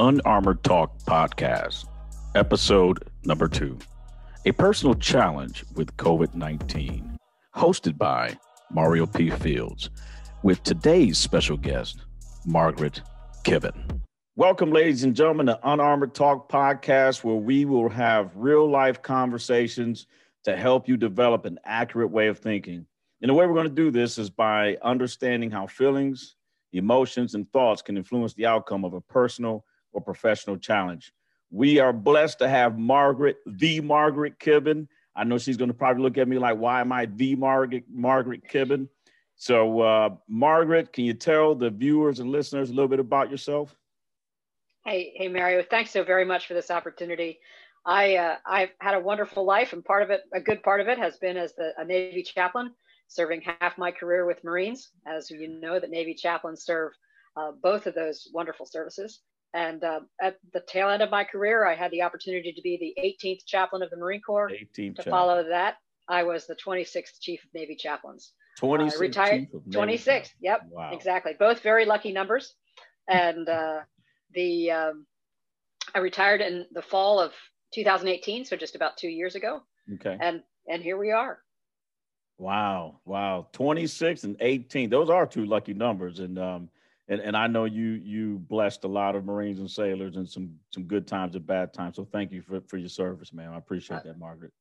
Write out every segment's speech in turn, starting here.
Unarmored Talk podcast, episode number two A Personal Challenge with COVID 19, hosted by Mario P. Fields, with today's special guest, Margaret Kibben. Welcome, ladies and gentlemen, to Unarmored Talk podcast, where we will have real life conversations to help you develop an accurate way of thinking. And the way we're going to do this is by understanding how feelings, emotions, and thoughts can influence the outcome of a personal or professional challenge. We are blessed to have Margaret, the Margaret Kibben. I know she's going to probably look at me like, why am I the Margaret, Margaret Kibben? So, uh, Margaret, can you tell the viewers and listeners a little bit about yourself? Hey, hey, Mario. Thanks so very much for this opportunity. I uh, I've had a wonderful life, and part of it, a good part of it, has been as the a Navy chaplain, serving half my career with Marines. As you know, that Navy chaplains serve uh, both of those wonderful services. And uh, at the tail end of my career, I had the opportunity to be the 18th chaplain of the Marine Corps. 18th. To follow that, I was the 26th chief of Navy chaplains. 26th. Uh, retired. 26th. Yep. Wow. Exactly. Both very lucky numbers. And uh, the um, I retired in the fall of 2018, so just about two years ago. Okay. And and here we are. Wow. Wow. 26 and 18. Those are two lucky numbers. And um, and, and I know you you blessed a lot of Marines and sailors and some some good times and bad times. So thank you for, for your service, man. I appreciate uh, that, Margaret.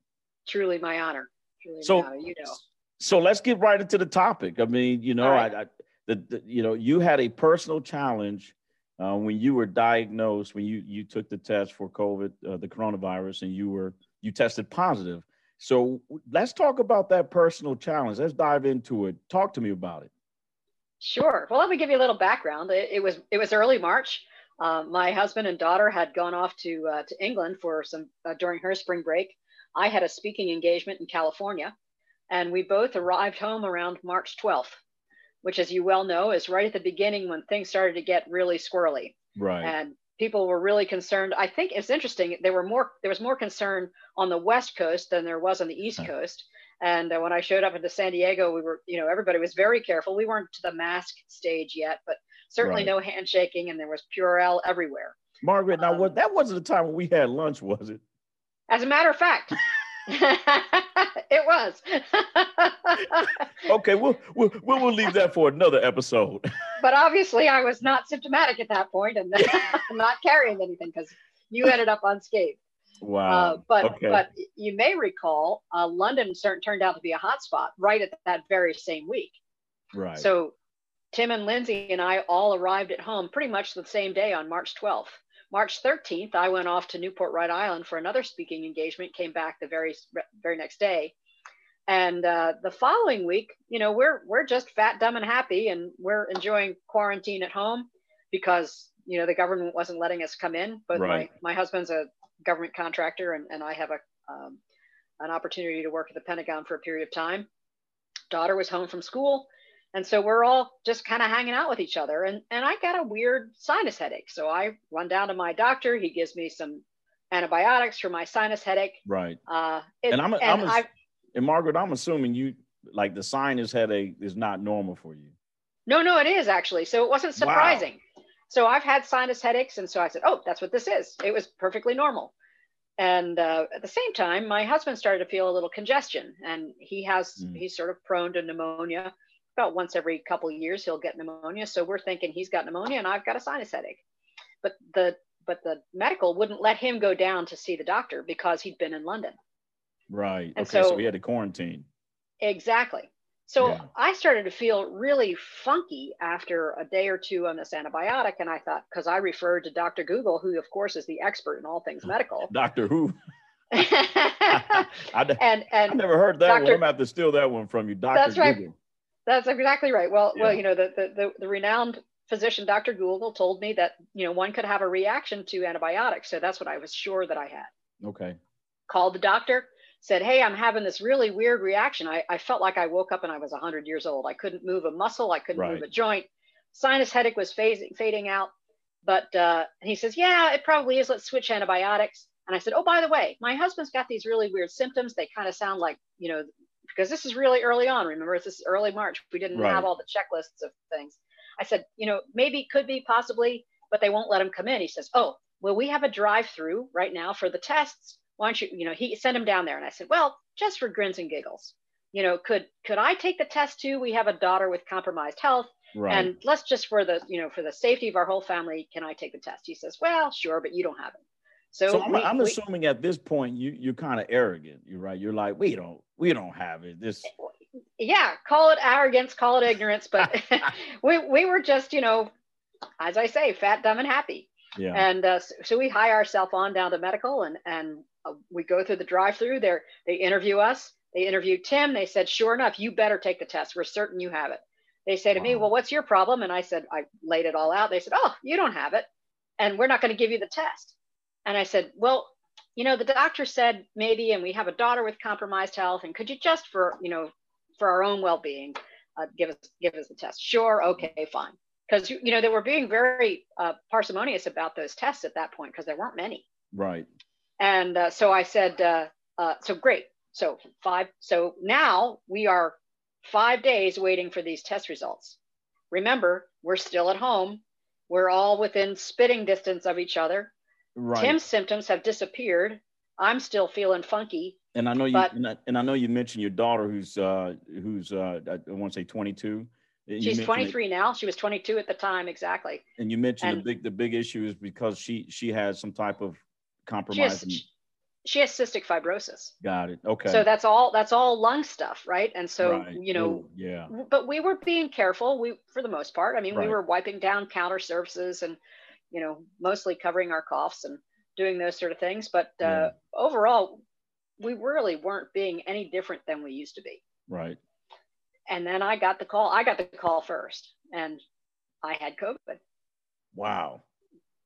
Truly my honor. Truly so, my honor, you know. So let's get right into the topic. I mean, you know, right. I, I the, the, you know you had a personal challenge uh, when you were diagnosed when you you took the test for COVID, uh, the coronavirus, and you were you tested positive. So let's talk about that personal challenge. Let's dive into it. Talk to me about it. Sure. Well, let me give you a little background. It, it was it was early March. Uh, my husband and daughter had gone off to uh, to England for some uh, during her spring break. I had a speaking engagement in California, and we both arrived home around March 12th, which, as you well know, is right at the beginning when things started to get really squirrely. Right. And people were really concerned. I think it's interesting. There were more. There was more concern on the West Coast than there was on the East Coast. And uh, when I showed up into San Diego, we were, you know, everybody was very careful. We weren't to the mask stage yet, but certainly right. no handshaking, and there was Purell everywhere. Margaret, now um, what? That wasn't the time when we had lunch, was it? As a matter of fact. it was. okay, we'll, we'll we'll leave that for another episode. but obviously, I was not symptomatic at that point and not carrying anything because you ended up unscathed. Wow. Uh, but okay. but you may recall, uh, London certain, turned out to be a hotspot right at that very same week. Right. So Tim and Lindsay and I all arrived at home pretty much the same day on March 12th. March 13th, I went off to Newport, Rhode Island for another speaking engagement. Came back the very very next day, and uh, the following week, you know, we're we're just fat, dumb, and happy, and we're enjoying quarantine at home because you know the government wasn't letting us come in. But right. my my husband's a government contractor, and, and I have a um, an opportunity to work at the Pentagon for a period of time. Daughter was home from school, and so we're all just kind of hanging out with each other. And and I got a weird sinus headache, so I run down to my doctor. He gives me some antibiotics for my sinus headache. Right. Uh, it, and I'm, and, I'm and Margaret, I'm assuming you like the sinus headache is not normal for you. No, no, it is actually. So it wasn't surprising. Wow. So I've had sinus headaches. And so I said, oh, that's what this is. It was perfectly normal. And uh, at the same time, my husband started to feel a little congestion and he has, mm. he's sort of prone to pneumonia. About once every couple years, he'll get pneumonia. So we're thinking he's got pneumonia and I've got a sinus headache. But the, but the medical wouldn't let him go down to see the doctor because he'd been in London. Right. And okay. So, so we had to quarantine. Exactly. So yeah. I started to feel really funky after a day or two on this antibiotic. And I thought, because I referred to Dr. Google, who, of course, is the expert in all things medical. Doctor Who? I, and, and I never heard that Dr. one. I'm going to have to steal that one from you, Dr. That's Google. right. That's exactly right. Well, yeah. well, you know, the, the, the, the renowned physician, Dr. Google, told me that, you know, one could have a reaction to antibiotics. So that's what I was sure that I had. Okay. Called the doctor said, Hey, I'm having this really weird reaction. I, I felt like I woke up and I was 100 years old. I couldn't move a muscle, I couldn't right. move a joint. Sinus headache was phasing, fading out. But uh, he says, Yeah, it probably is. Let's switch antibiotics. And I said, Oh, by the way, my husband's got these really weird symptoms. They kind of sound like, you know, because this is really early on. Remember, this is early March. We didn't right. have all the checklists of things. I said, you know, maybe could be possibly but they won't let him come in. He says, oh, well, we have a drive through right now for the tests. Why don't you, you know, he sent him down there. And I said, well, just for grins and giggles, you know, could, could I take the test too? We have a daughter with compromised health. Right. And let's just for the, you know, for the safety of our whole family, can I take the test? He says, well, sure, but you don't have it. So, so I'm, we, I'm, assuming we, at this point you you're kind of arrogant. You're right. You're like, we don't we don't have it. This yeah, call it arrogance, call it ignorance, but we we were just, you know, as I say, fat, dumb, and happy. Yeah. And uh, so, so, we hire ourselves on down to medical, and and uh, we go through the drive-through. There, they interview us. They interviewed Tim. They said, sure enough, you better take the test. We're certain you have it. They say to wow. me, well, what's your problem? And I said, I laid it all out. They said, oh, you don't have it, and we're not going to give you the test. And I said, well, you know, the doctor said maybe, and we have a daughter with compromised health, and could you just for, you know, for our own well-being, uh, give us give us the test? Sure, okay, fine. Because you, you know they were being very uh, parsimonious about those tests at that point because there weren't many. Right. And uh, so I said, uh, uh, so great. So five. So now we are five days waiting for these test results. Remember, we're still at home. We're all within spitting distance of each other. Right. Tim's symptoms have disappeared. I'm still feeling funky. And I know you but, and, I, and I know you mentioned your daughter who's uh who's uh I want to say 22. she's 23 it, now. She was 22 at the time exactly. And you mentioned and the big the big issue is because she she has some type of compromise. She has, she has cystic fibrosis. Got it. Okay. So that's all that's all lung stuff, right? And so right. you know, Ooh, yeah. But we were being careful. We for the most part. I mean, right. we were wiping down counter surfaces and you know, mostly covering our coughs and doing those sort of things. But uh, yeah. overall, we really weren't being any different than we used to be. Right. And then I got the call. I got the call first, and I had COVID. Wow.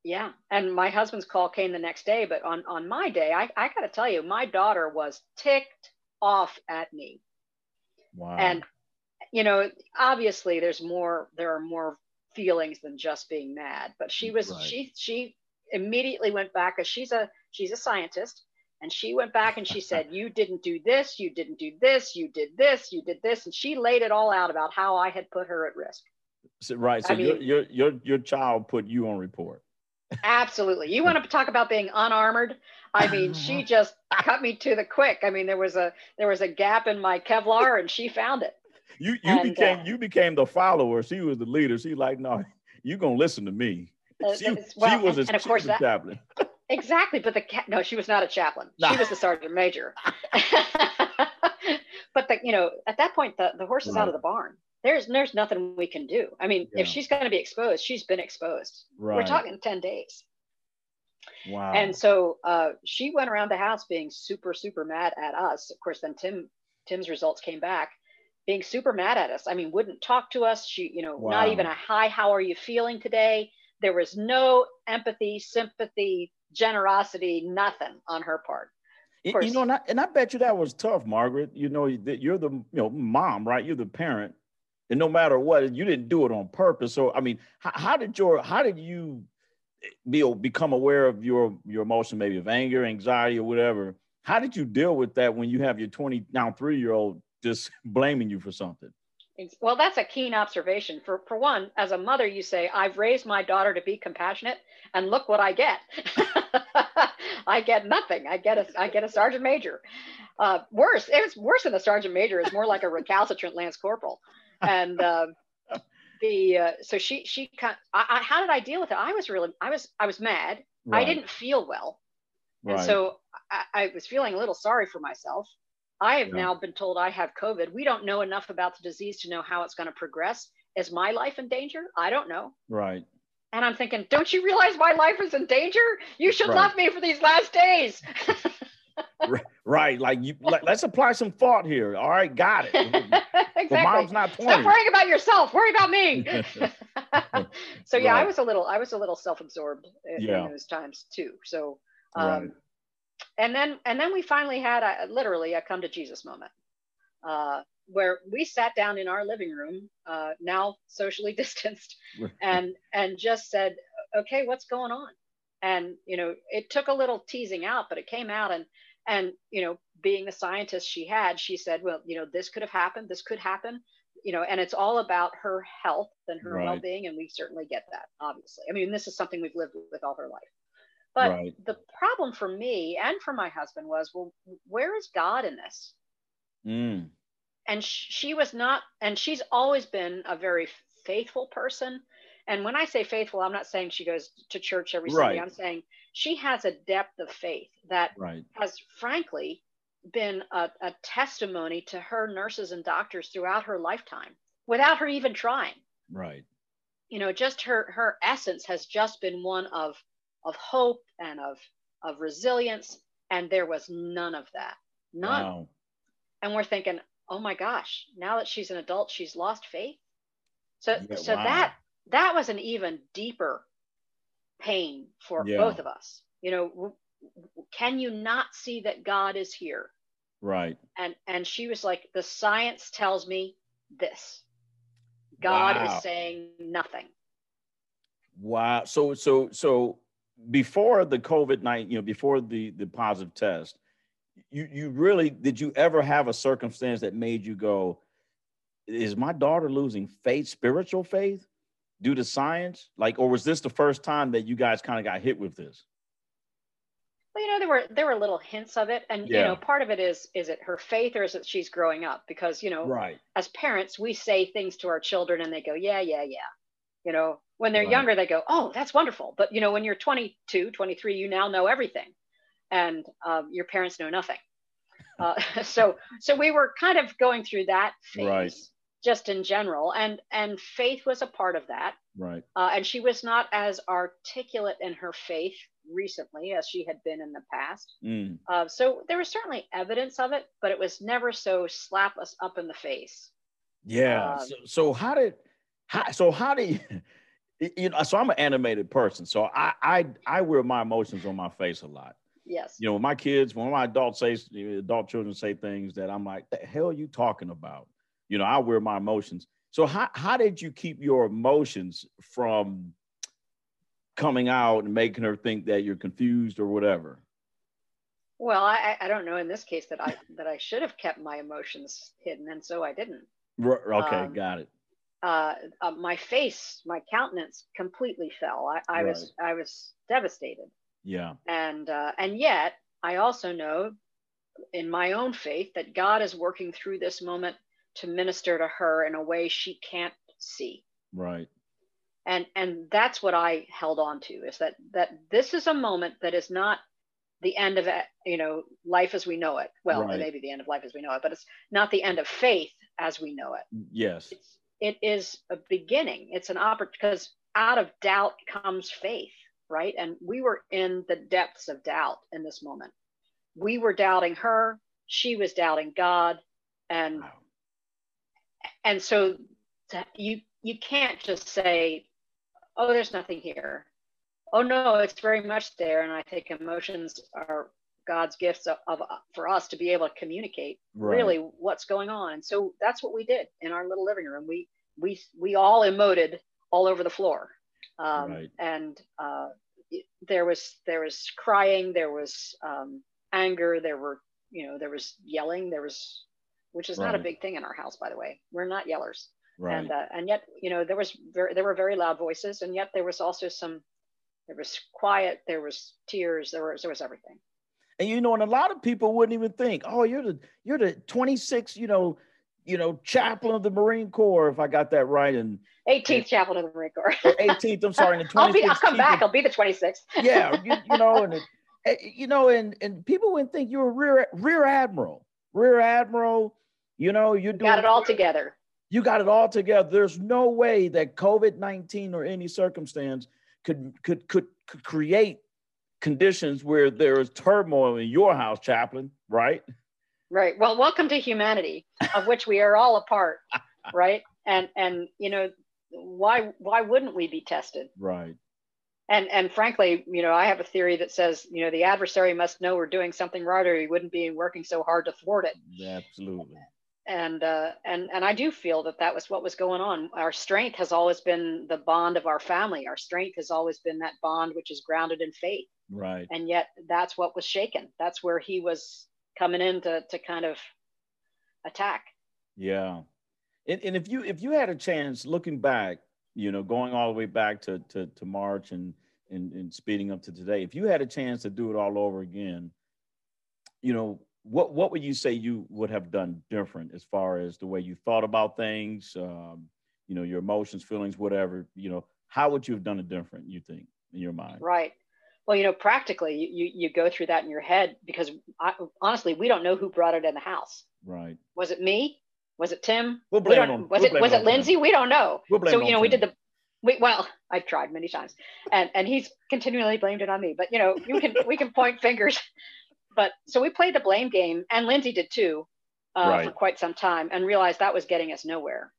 Yeah. And my husband's call came the next day. But on, on my day, I, I got to tell you, my daughter was ticked off at me. Wow. And, you know, obviously there's more, there are more feelings than just being mad. But she was, right. she, she immediately went back because she's a, she's a scientist. And she went back and she said, You didn't do this, you didn't do this, you did this, you did this. And she laid it all out about how I had put her at risk. So, right. So I mean, your, your, your, your child put you on report. Absolutely. You want to talk about being unarmored? I mean, she just cut me to the quick. I mean, there was a there was a gap in my Kevlar, and she found it. You you and, became uh, you became the follower. She was the leader. She like, no, you gonna listen to me. Uh, she, well, she was and, a, and of course that, chaplain. exactly, but the no, she was not a chaplain. Nah. She was the sergeant major. but the you know at that point the the horse is right. out of the barn there's there's nothing we can do. I mean, yeah. if she's going to be exposed, she's been exposed. Right. We're talking 10 days. Wow. And so uh, she went around the house being super, super mad at us. Of course, then Tim Tim's results came back, being super mad at us. I mean, wouldn't talk to us. She, you know, wow. not even a hi, how are you feeling today? There was no empathy, sympathy, generosity, nothing on her part. You know, and I, and I bet you that was tough, Margaret. You know, that you're the you know mom, right? You're the parent and no matter what, you didn't do it on purpose. So I mean, how, how did your how did you be become aware of your your emotion, maybe of anger, anxiety, or whatever? How did you deal with that when you have your 20 now three year old just blaming you for something? Well, that's a keen observation. For for one, as a mother, you say, "I've raised my daughter to be compassionate, and look what I get. I get nothing. I get a I get a sergeant major. Uh, worse, it's worse than a sergeant major. It's more like a recalcitrant lance corporal and uh, the uh, so she she kind I, I, how did I deal with it? I was really I was I was mad. Right. I didn't feel well, right. and so I, I, was feeling a little sorry for myself. I have yeah. now been told I have COVID. We don't know enough about the disease to know how it's going to progress. Is my life in danger? I don't know. Right. And I'm thinking, don't you realize my life is in danger? You should right. love me for these last days. right. Like you let, us apply some thought here. All right, got it. exactly. mom's not 20. Stop worrying about yourself. Worry about me. so yeah, right. I was a little, I was a little self-absorbed in, yeah. in those times too. So, um, right. and then, and then we finally had a, literally a come to Jesus moment, uh, where we sat down in our living room, uh, now socially distanced, and and just said, okay, what's going on? And you know, it took a little teasing out, but it came out, and and you know being the scientist she had she said well you know this could have happened this could happen you know, and it's all about her health and her Right. well-being, and we certainly get that, obviously. I mean, this is something we've lived with all her life. But Right. the problem for me and for my husband was, well, where is God in this? Mm. and sh- she was not and she's always been a very faithful person and when i say faithful i'm not saying she goes to church every sunday i'm saying she has a depth of faith that Right. has frankly been a, a testimony to her nurses and doctors throughout her lifetime without her even trying Right. you know just her her essence has just been one of of hope and of of resilience and there was none of that none Wow. and we're thinking, oh my gosh, now that she's an adult, she's lost faith. So, Yeah, so wow. that that was an even deeper pain for Yeah. both of us. You know, can you not see that God is here? Right. And and she was like, the science tells me this. God Wow. is saying nothing. Wow. So so so before the COVID nineteen, you know, before the the positive test, you you really did you ever have a circumstance that made you go, is my daughter losing faith, spiritual faith, due to science? Like, or was this the first time that you guys kind of got hit with this? Well, you know, there were there were little hints of it, and you know, part of it is is it her faith or is it she's growing up? Because you know, Right. as parents, we say things to our children and they go, yeah, yeah, yeah. You know, when they're Right. younger, they go, oh, that's wonderful. But, you know, when you're 22, 23, you now know everything and um, your parents know nothing. Uh, so, so we were kind of going through that phase Right. Just in general. And, and faith was a part of that. Right. Uh, and she was not as articulate in her faith recently as she had been in the past. Mm. Uh, so there was certainly evidence of it, but it was never so slap us up in the face. Yeah. Um, so, so how did how so how do you you know so I'm an animated person. So I I I wear my emotions on my face a lot. Yes. You know, when my kids, when my adults say adult children say things that I'm like, the hell are you talking about? You know, I wear my emotions. So how how did you keep your emotions from coming out and making her think that you're confused or whatever? Well, I, I don't know in this case that I that I should have kept my emotions hidden, and so I didn't. R- okay, Um, got it. Uh, uh, my face, my countenance completely fell. I, I was I was devastated, Yeah. and uh, and yet I also know in my own faith that God is working through this moment to minister to her in a way she can't see. Right. and and that's what i held on to is that that this is a moment that is not the end of you know life as we know it well Right. it may be the end of life as we know it but it's not the end of faith as we know it mm, Yes. it's it is a beginning it's an opportunity because out of doubt comes faith right and we were in the depths of doubt in this moment we were doubting her she was doubting god and Wow. And so to, you you can't just say oh there's nothing here. Oh no it's very much there. And i think emotions are god's gifts of, of for us to be able to communicate Right. really what's going on. And so that's what we did in our little living room. We we we all emoted all over the floor. Um, Right. and uh, there was there was crying there was um, anger there were you know there was yelling there was which is not a big thing in our house by the way we're not yellers Right. and uh, and yet you know there was very there were very loud voices and yet there was also some there was quiet there was tears there was there was everything And you know, and a lot of people wouldn't even think, oh, you're the you're the 26, you know, you know, chaplain of the Marine Corps, if I got that right, and 18th chaplain of the marine corps 18th. I'm sorry, and the 26th. i'll be i'll come back i'll be the 26th yeah, you, you know, and eh, you know, and and people wouldn't think you're a rear rear admiral, rear admiral. You know, you're doing got it all together you got it all together. There's no way that COVID 19 or any circumstance could could could could create conditions where there is turmoil in your house, chaplain. Right? right well welcome to humanity of which we are all a part right and and you know why why wouldn't we be tested Right. and and frankly you know i have a theory that says you know the adversary must know we're doing something right or he wouldn't be working so hard to thwart it Absolutely. And uh, and and I do feel that that was what was going on. Our strength has always been the bond of our family. Our strength has always been that bond which is grounded in faith. Right. And yet, that's what was shaken. That's where he was coming in to to kind of attack. Yeah. And, and if you if you had a chance looking back, you know, going all the way back to to, to March and, and and speeding up to today, if you had a chance to do it all over again, you know, what what would you say you would have done different as far as the way you thought about things, um, you know, your emotions, feelings, whatever, you know, how would you have done it different? You think in your mind? Right. Well, you know, practically, you you go through that in your head because I, honestly, we don't know who brought it in the house. Right. Was it me? Was it Tim? We'll blame we on, was we'll it was it Lindsay? We don't know. We'll blame so you know, we did the. We, well, I've tried many times, and and he's continually blamed it on me. But you know, you can we can point fingers. But so we played the blame game, and Lindsay did too, uh, Right. for quite some time, and realized that was getting us nowhere.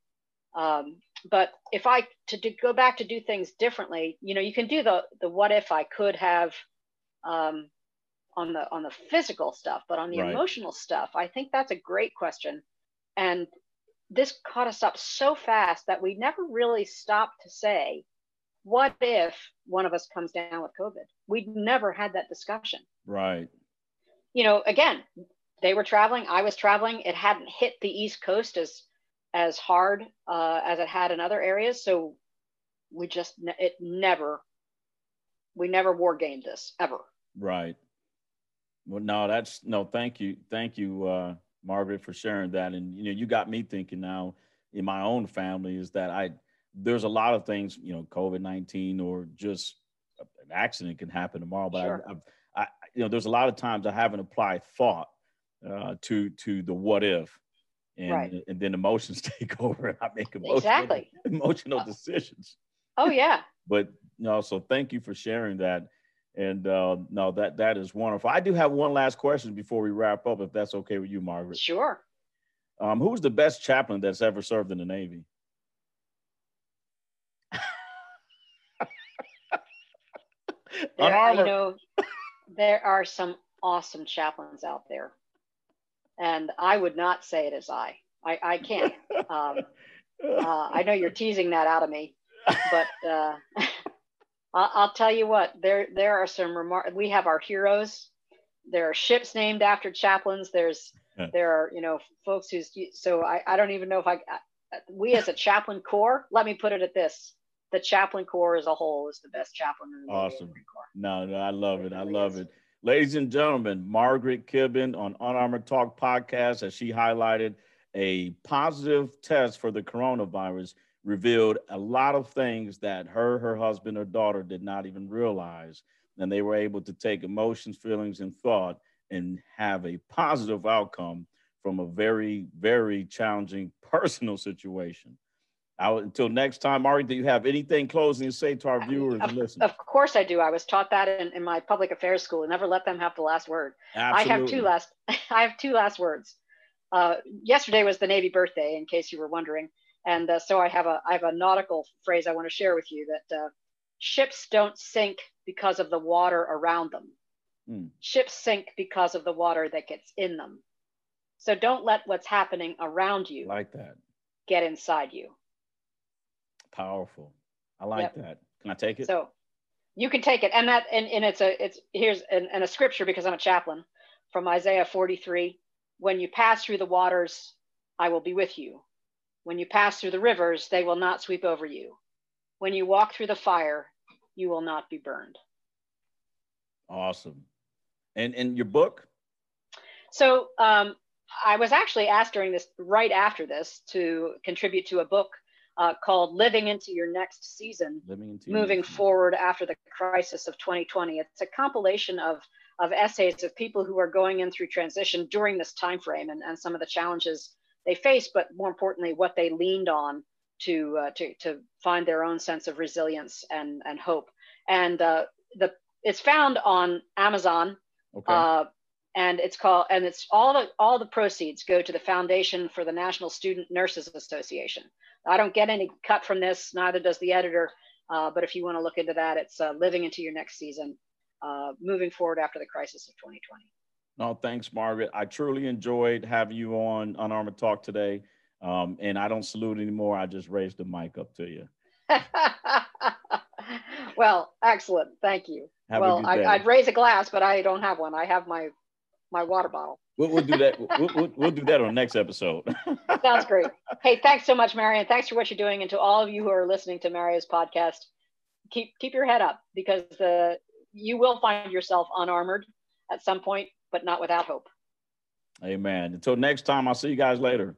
Um, but if I to do, go back to do things differently, you know, you can do the the what if I could have um, on the on the physical stuff, but on the Right. emotional stuff, I think that's a great question. And this caught us up so fast that we never really stopped to say, what if one of us comes down with COVID? We'd never had that discussion. Right. You know, again, they were traveling, I was traveling. It hadn't hit the East Coast as as hard uh, as it had in other areas, so we just it never we never war gamed this ever. Right. Well, no, that's no. Thank you, thank you, uh, Margaret, for sharing that. And you know, you got me thinking now in my own family is that I there's a lot of things, you know, COVID nineteen or just an accident can happen tomorrow. But Sure. I, I, I, you know, there's a lot of times I haven't applied thought uh, to to the what if, and Right. and then emotions take over and I make emotional Exactly. emotional decisions Oh yeah. but no so thank you for sharing that and uh, no that that is wonderful i do have one last question before we wrap up if that's okay with you margaret Sure. um, who's the best chaplain that's ever served in the navy There, Unarmored. you know, there are some awesome chaplains out there, and I would not say it as I. I, I can't. Um, uh, I know you're teasing that out of me, but uh, I'll, I'll tell you what. There there are some remar- We have our heroes. There are ships named after chaplains. There's Yeah. there are you know folks who's so I, I don't even know if I we as a chaplain corps. Let me put it at this: the chaplain corps as a whole is the best chaplain in the Awesome. Marine Corps. no no i love it i really love is. it ladies and gentlemen margaret kibben on unarmored talk podcast as she highlighted a positive test for the coronavirus revealed a lot of things that her her husband or daughter did not even realize and they were able to take emotions feelings and thought and have a positive outcome from a very very challenging personal situation I, until next time Margaret, do you have anything closing to say to our viewers and listeners Of course I do. I was taught that in, in my public affairs school. Never let them have the last word. I have two last. I have two last words. Uh, yesterday was the Navy birthday, in case you were wondering, and uh, so I have a I have a nautical phrase I want to share with you that uh, ships don't sink because of the water around them. Hmm. Ships sink because of the water that gets in them. So don't let what's happening around you like that. get inside you. Powerful. I like Yep. that. Can I take it? So you can take it, and that and, and it's a it's here's and, and a scripture because I'm a chaplain from Isaiah 43. When you pass through the waters, I will be with you. When you pass through the rivers, they will not sweep over you. When you walk through the fire, you will not be burned. awesome. And and your book? So um, I was actually asked during this, right after this, to contribute to a book uh, called "Living into Your Next Season." Living into moving Next Season. forward after the crisis of 2020. It's a compilation of of essays of people who are going in through transition during this time frame and, and some of the challenges they faced, but more importantly, what they leaned on to uh, to to find their own sense of resilience and and hope. And uh, the it's found on Amazon. Okay. And it's called and it's all the all the proceeds go to the foundation for the national student nurses association i don't get any cut from this neither does the editor uh, but if you want to look into that it's uh, living into your next season uh, moving forward after the crisis of 2020 no, thanks, Margaret. I truly enjoyed having you on Unarmored Talk today. Um, and I don't salute anymore. I just raised the mic up to you. well excellent thank you Have well I, i'd raise a glass but i don't have one i have my my water bottle We'll, we'll do that. We'll, we'll, we'll do that on the next episode. Sounds great. Hey, thanks so much, Marion. Thanks for what you're doing, and to all of you who are listening to Mario's podcast, keep keep your head up because the you will find yourself unarmored at some point, but not without hope. Amen. Until next time, I'll see you guys later.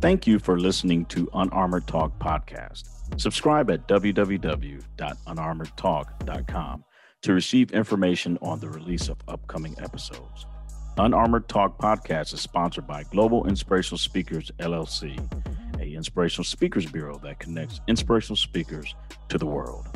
Thank you for listening to Unarmored Talk podcast. Subscribe at www.unarmoredtalk.com to receive information on the release of upcoming episodes. Unarmored Talk podcast is sponsored by Global Inspirational Speakers LLC, a inspirational speakers bureau that connects inspirational speakers to the world.